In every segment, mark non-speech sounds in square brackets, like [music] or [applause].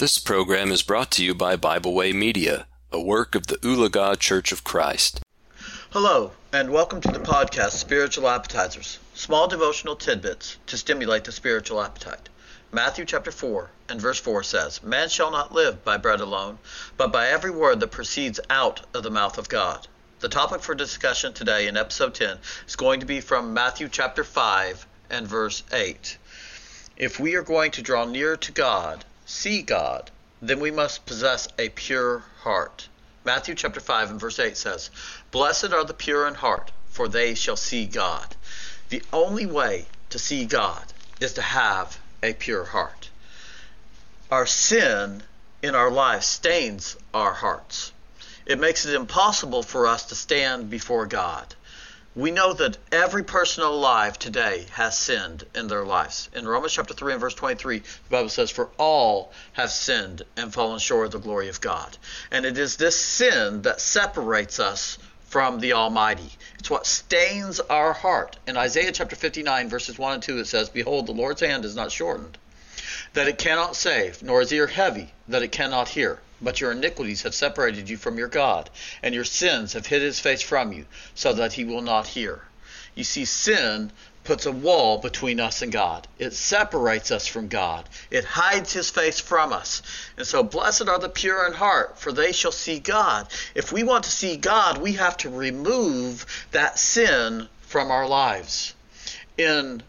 This program is brought to you by Bible Way Media, a work of the Oolagah Church of Christ. Hello, and welcome to the podcast Spiritual Appetizers, small devotional tidbits to stimulate the spiritual appetite. Matthew chapter 4 and verse 4 says, Man shall not live by bread alone, but by every word that proceeds out of the mouth of God. The topic for discussion today in episode 10 is going to be from Matthew chapter 5 and verse 8. If we are going to draw near to God, see God, then we must possess a pure heart. Matthew chapter 5 and verse 8 says, Blessed are the pure in heart, for they shall see God. The only way to see God is to have a pure heart. Our sin in our lives stains our hearts. It makes it impossible for us to stand before God. We know that every person alive today has sinned in their lives. In Romans chapter 3 and verse 23, the Bible says, For all have sinned and fallen short of the glory of God. And it is this sin that separates us from the Almighty. It's what stains our heart. In Isaiah chapter 59, verses 1 and 2, it says, Behold, the Lord's hand is not shortened, that it cannot save, nor his ear heavy, that it cannot hear. But your iniquities have separated you from your God, and your sins have hid his face from you, so that he will not hear. You see, sin puts a wall between us and God. It separates us from God. It hides his face from us. And so, blessed are the pure in heart, for they shall see God. If we want to see God, we have to remove that sin from our lives. In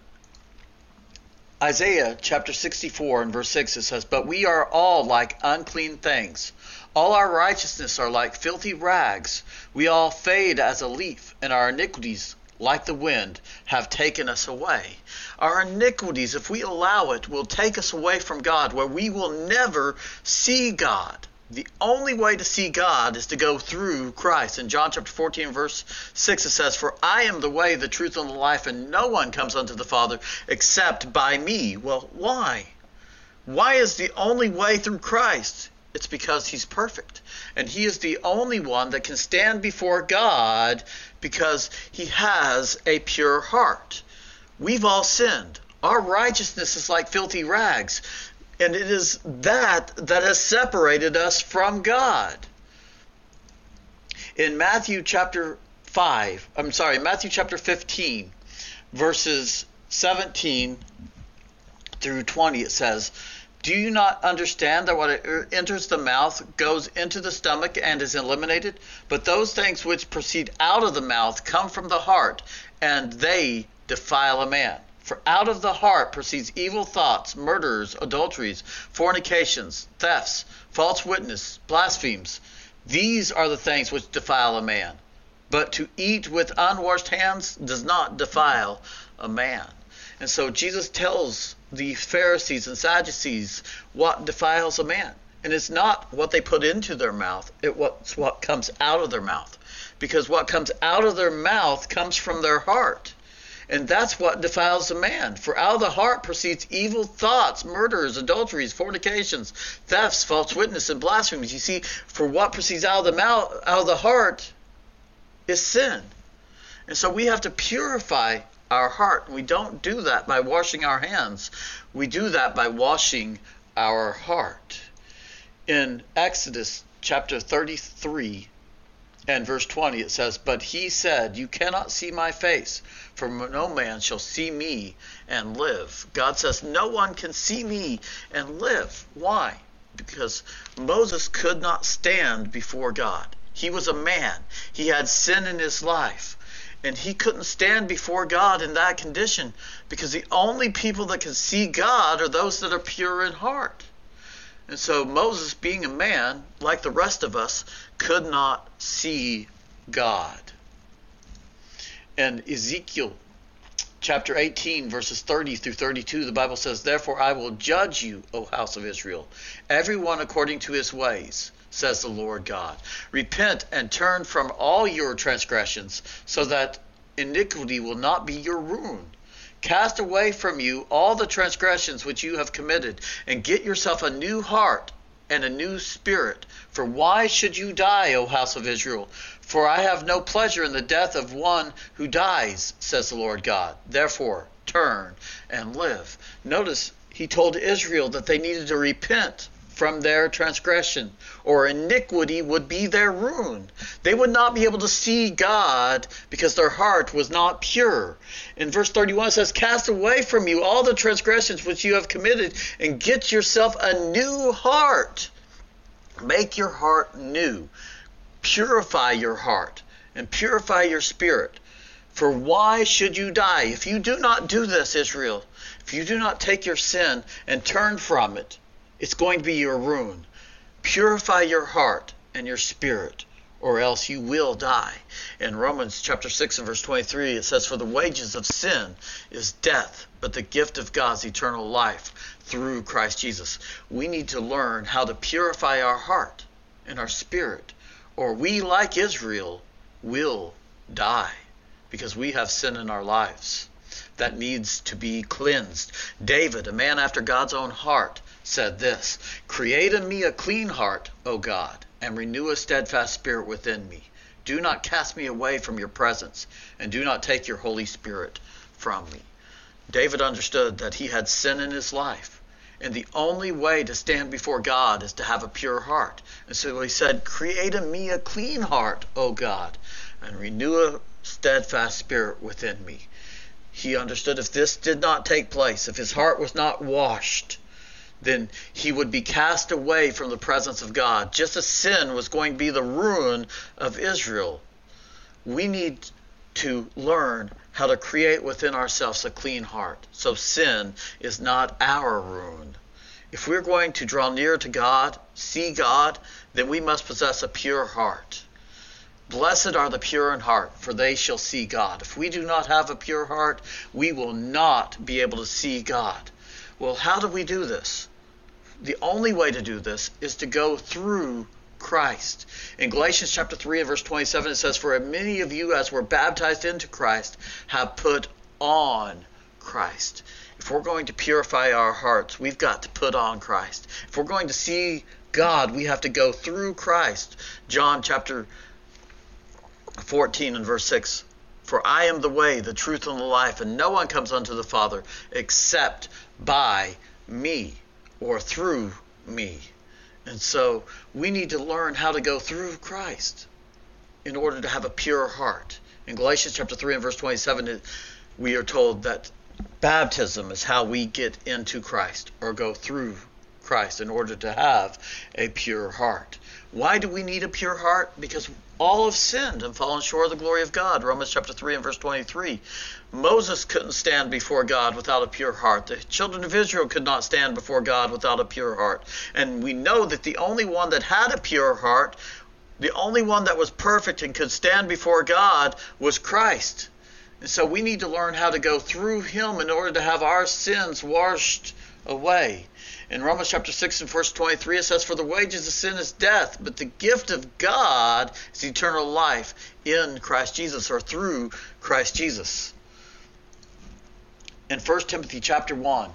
Isaiah chapter 64 and verse 6 it says, But we are all like unclean things. All our righteousness are like filthy rags. We all fade as a leaf, and our iniquities, like the wind, have taken us away. Our iniquities, if we allow it, will take us away from God, where we will never see God. The only way to see God is to go through Christ. In John chapter 14, verse 6, it says, For I am the way, the truth, and the life, and no one comes unto the Father except by me. Well, why? Why is the only way through Christ? It's because he's perfect. And he is the only one that can stand before God because he has a pure heart. We've all sinned. Our righteousness is like filthy rags. And it is that that has separated us from God. In Matthew chapter 5, I'm sorry, Matthew chapter 15, verses 17 through 20, it says, Do you not understand that what enters the mouth goes into the stomach and is eliminated? But those things which proceed out of the mouth come from the heart, and they defile a man. For out of the heart proceeds evil thoughts, murders, adulteries, fornications, thefts, false witness, blasphemies. These are the things which defile a man. But to eat with unwashed hands does not defile a man. And so Jesus tells the Pharisees and Sadducees what defiles a man. And it's not what they put into their mouth, it's what comes out of their mouth. Because what comes out of their mouth comes from their heart. And that's what defiles a man. For out of the heart proceeds evil thoughts, murders, adulteries, fornications, thefts, false witness, and blasphemies. You see, for what proceeds out of the mouth, out of the heart, is sin. And so we have to purify our heart. We don't do that by washing our hands. We do that by washing our heart. In Exodus chapter 33 and verse 20 it says, But he said, You cannot see my face, for no man shall see me and live. God says, No one can see me and live. Why? Because Moses could not stand before God. He was a man, he had sin in his life. And he couldn't stand before God in that condition because the only people that can see God are those that are pure in heart. And so Moses, being a man, like the rest of us, could not see God. And Ezekiel chapter 18, verses 30 through 32, the Bible says, Therefore I will judge you, O house of Israel, everyone according to his ways, says the Lord God. Repent and turn from all your transgressions, so that iniquity will not be your ruin. Cast away from you all the transgressions which you have committed, and get yourself a new heart and a new spirit. For why should you die, O house of Israel? For I have no pleasure in the death of one who dies, says the Lord God. Therefore, turn and live. Notice he told Israel that they needed to repent from their transgression, or iniquity would be their ruin. They would not be able to see God because their heart was not pure. In verse 31 it says, Cast away from you all the transgressions which you have committed, and get yourself a new heart. Make your heart new. Purify your heart and purify your spirit. For why should you die? If you do not do this, Israel, if you do not take your sin and turn from it, it's going to be your ruin. Purify your heart and your spirit, or else you will die. In Romans chapter 6 and verse 23, it says, For the wages of sin is death, but the gift of God's eternal life through Christ Jesus. We need to learn how to purify our heart and our spirit, or we, like Israel, will die because we have sin in our lives that needs to be cleansed. David, a man after God's own heart, said this Create in me a clean heart, O God, and renew a steadfast spirit within me. Do not cast me away from your presence, and do not take your Holy Spirit from me. David understood that he had sin in his life, and the only way to stand before God is to have a pure heart. And so he said, Create in me a clean heart, O God, and renew a steadfast spirit within me. He understood if this did not take place, if his heart was not washed, then he would be cast away from the presence of God, just as sin was going to be the ruin of Israel. We need to learn how to create within ourselves a clean heart so sin is not our ruin. If we're going to draw near to God, see God, then we must possess a pure heart. Blessed are the pure in heart, for they shall see God. If we do not have a pure heart, we will not be able to see God. Well, how do we do this? The only way to do this is to go through Christ. In Galatians chapter 3 and verse 27 it says, For many of you as were baptized into Christ have put on Christ. If we're going to purify our hearts, we've got to put on Christ. If we're going to see God, we have to go through Christ. John chapter 14 and verse 6 For I am the way, the truth, and the life, and no one comes unto the Father except by me or through me. And so we need to learn how to go through Christ in order to have a pure heart. In Galatians chapter 3 and verse 27, we are told that baptism is how we get into Christ or go through Christ in order to have a pure heart. Why do we need a pure heart? Because all have sinned and fallen short of the glory of God. Romans chapter 3 and verse 23. Moses couldn't stand before God without a pure heart. The children of Israel could not stand before God without a pure heart. And we know that the only one that had a pure heart, the only one that was perfect and could stand before God was Christ. And so we need to learn how to go through him in order to have our sins washed away. In Romans chapter 6 and verse 23, it says, For the wages of sin is death, but the gift of God is eternal life in Christ Jesus or through Christ Jesus. In 1 Timothy chapter 1,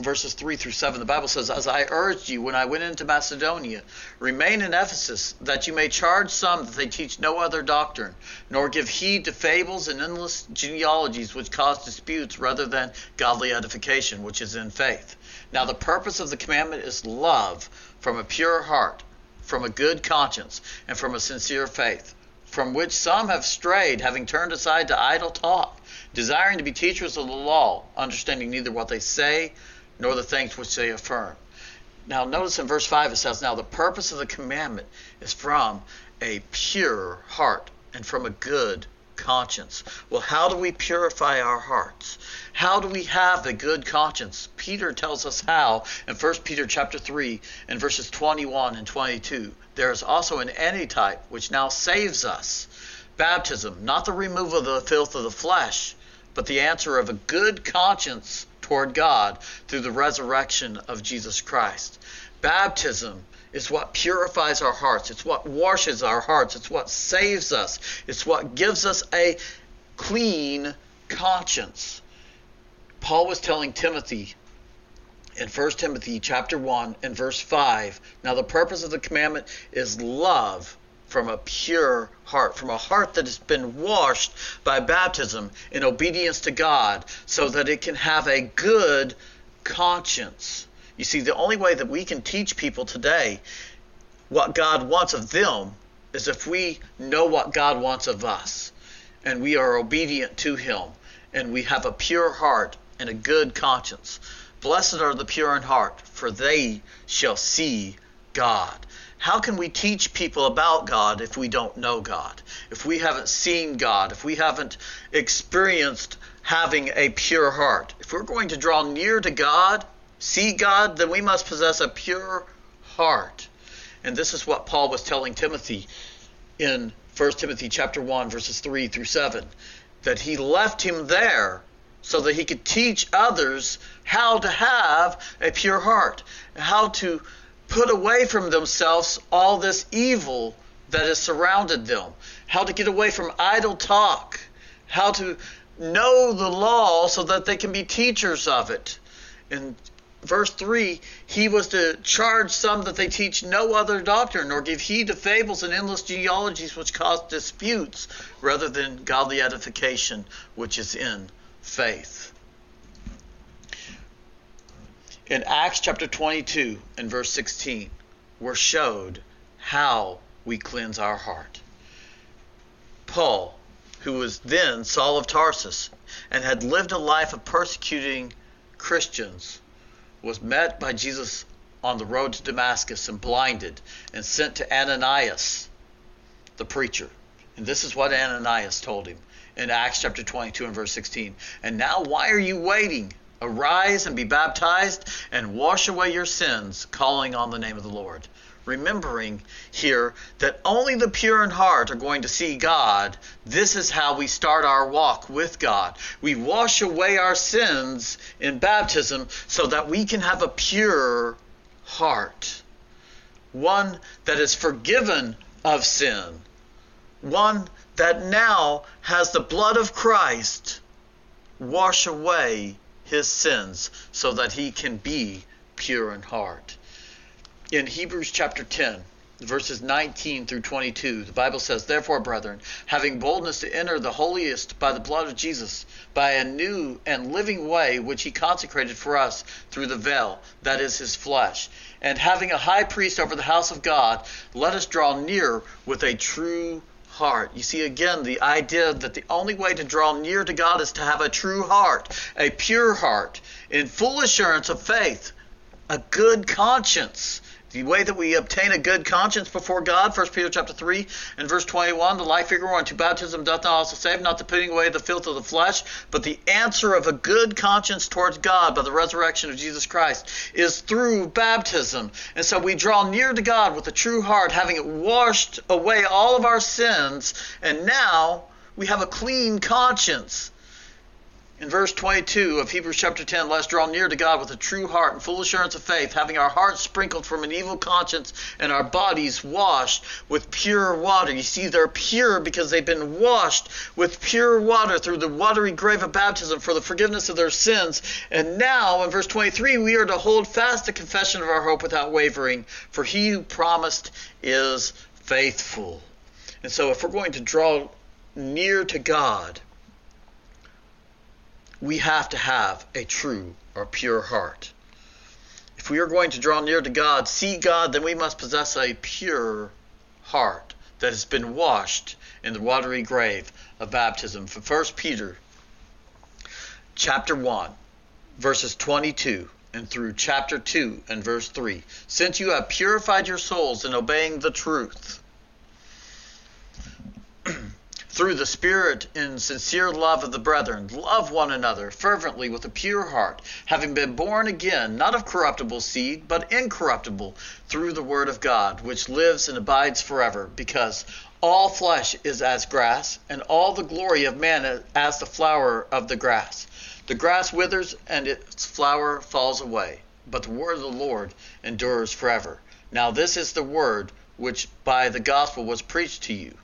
verses 3 through 7, the Bible says, As I urged you when I went into Macedonia, remain in Ephesus, that you may charge some that they teach no other doctrine, nor give heed to fables and endless genealogies which cause disputes rather than godly edification, which is in faith. Now, the purpose of the commandment is love from a pure heart, from a good conscience, and from a sincere faith, from which some have strayed, having turned aside to idle talk, desiring to be teachers of the law, understanding neither what they say nor the things which they affirm. Now, notice in verse 5 it says, Now the purpose of the commandment is from a pure heart and from a good conscience. Well, how do we purify our hearts? How do we have a good conscience? Peter tells us how in 1 Peter chapter 3 and verses 21 and 22. There is also an antitype which now saves us. Baptism, not the removal of the filth of the flesh, but the answer of a good conscience toward God through the resurrection of Jesus Christ. Baptism is what purifies our hearts. It's what washes our hearts. It's what saves us. It's what gives us a clean conscience. Paul was telling Timothy in 1 Timothy chapter 1 and verse 5, now the purpose of the commandment is love from a pure heart, from a heart that has been washed by baptism in obedience to God, so that it can have a good conscience. You see, the only way that we can teach people today what God wants of them is if we know what God wants of us and we are obedient to Him and we have a pure heart and a good conscience. Blessed are the pure in heart, for they shall see God. How can we teach people about God if we don't know God? If we haven't seen God? If we haven't experienced having a pure heart? If we're going to draw near to God, see God, then we must possess a pure heart. And this is what Paul was telling Timothy in 1 Timothy chapter 1 verses 3 through 7 that he left him there so that he could teach others how to have a pure heart, how to put away from themselves all this evil that has surrounded them, how to get away from idle talk, how to know the law so that they can be teachers of it. In verse 3, he was to charge some that they teach no other doctrine, nor give heed to fables and endless genealogies which cause disputes, rather than godly edification which is in faith. In Acts chapter 22 and verse 16, we're showed how we cleanse our heart. Paul, who was then Saul of Tarsus and had lived a life of persecuting Christians, was met by Jesus on the road to Damascus and blinded and sent to Ananias, the preacher. And this is what Ananias told him in Acts chapter 22 and verse 16. And now, why are you waiting? Arise and be baptized and wash away your sins, calling on the name of the Lord. Remembering here that only the pure in heart are going to see God. This is how we start our walk with God. We wash away our sins in baptism so that we can have a pure heart. One that is forgiven of sin. One that now has the blood of Christ wash away his sins so that he can be pure in heart. In Hebrews chapter 10, verses 19 through 22, the Bible says, Therefore, brethren, having boldness to enter the holiest by the blood of Jesus, by a new and living way which he consecrated for us through the veil, that is his flesh, and having a high priest over the house of God, let us draw near with a true heart. You see again the idea that the only way to draw near to God is to have a true heart, a pure heart, in full assurance of faith, a good conscience. The way that we obtain a good conscience before God, 1 Peter chapter 3 and verse 21, the life figure unto baptism doth not also save, not the putting away the filth of the flesh, but the answer of a good conscience towards God by the resurrection of Jesus Christ is through baptism. And so we draw near to God with a true heart, having it washed away all of our sins, and now we have a clean conscience. In verse 22 of Hebrews chapter 10, let's draw near to God with a true heart and full assurance of faith, having our hearts sprinkled from an evil conscience and our bodies washed with pure water. You see, they're pure because they've been washed with pure water through the watery grave of baptism for the forgiveness of their sins. And now, in verse 23, we are to hold fast the confession of our hope without wavering, for he who promised is faithful. And so, if we're going to draw near to God, we have to have a true or pure heart. If we are going to draw near to God, see God, then we must possess a pure heart that has been washed in the watery grave of baptism. From 1 Peter chapter 1, verses 22 and through chapter 2 and verse 3. Since you have purified your souls in obeying the truth, [clears throat] through the Spirit in sincere love of the brethren, love one another fervently with a pure heart, having been born again, not of corruptible seed, but incorruptible, through the Word of God, which lives and abides forever, because all flesh is as grass, and all the glory of man as the flower of the grass. The grass withers, and its flower falls away, but the word of the Lord endures forever. Now this is the word which by the gospel was preached to you.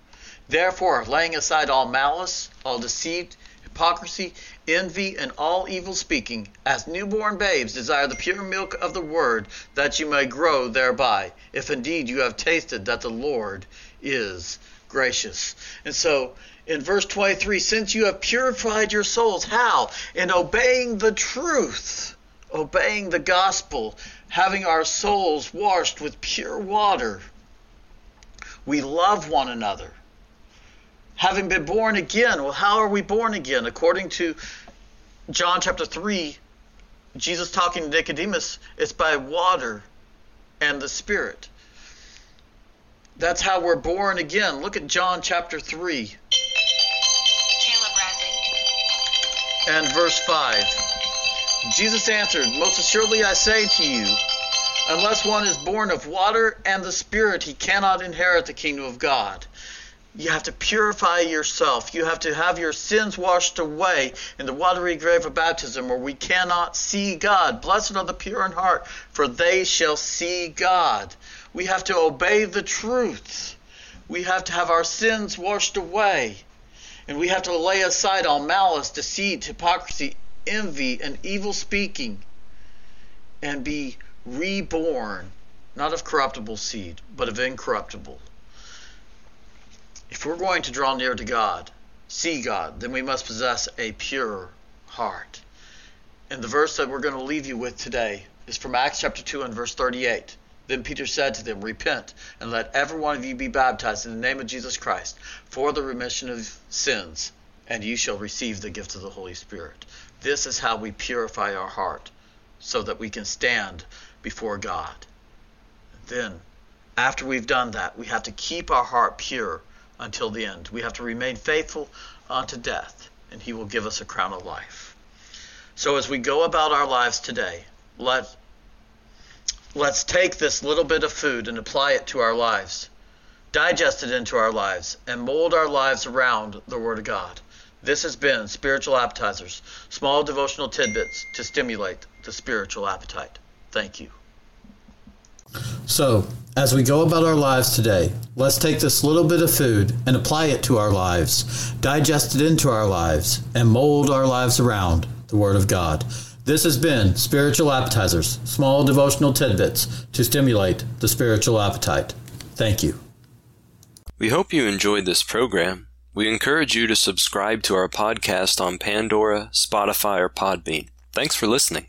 Therefore, laying aside all malice, all deceit, hypocrisy, envy, and all evil speaking, as newborn babes desire the pure milk of the word, that you may grow thereby, if indeed you have tasted that the Lord is gracious. And so, in verse 23, since you have purified your souls, how? In obeying the truth. obeying the gospel, having our souls washed with pure water. We love one another. Having been born again, well, how are we born again? According to John chapter 3, Jesus talking to Nicodemus, it's by water and the Spirit. That's how we're born again. Look at John chapter 3 and verse 5. Jesus answered, Most assuredly I say to you, unless one is born of water and the Spirit, he cannot inherit the kingdom of God. You have to purify yourself. You have to have your sins washed away in the watery grave of baptism, or we cannot see God. Blessed are the pure in heart, for they shall see God. We have to obey the truth. We have to have our sins washed away. And we have to lay aside all malice, deceit, hypocrisy, envy, and evil speaking, and be reborn, not of corruptible seed, but of incorruptible. If we're going to draw near to God, see God, then we must possess a pure heart. And the verse that we're going to leave you with today is from Acts chapter 2 and verse 38. Then Peter said to them, Repent, and let every one of you be baptized in the name of Jesus Christ for the remission of sins, and you shall receive the gift of the Holy Spirit. This is how we purify our heart so that we can stand before God. Then, after we've done that, we have to keep our heart pure until the end. We have to remain faithful unto death, and He will give us a crown of life. So, as we go about our lives today, let Let's take this little bit of food and apply it to our lives, digest it into our lives, and mold our lives around the Word of God. This has been Spiritual Appetizers, small devotional tidbits to stimulate the spiritual appetite. Thank you. So, as we go about our lives today, let's take this little bit of food and apply it to our lives, digest it into our lives, and mold our lives around the Word of God. This has been Spiritual Appetizers, small devotional tidbits to stimulate the spiritual appetite. Thank you. We hope you enjoyed this program. We encourage you to subscribe to our podcast on Pandora, Spotify, or Podbean. Thanks for listening.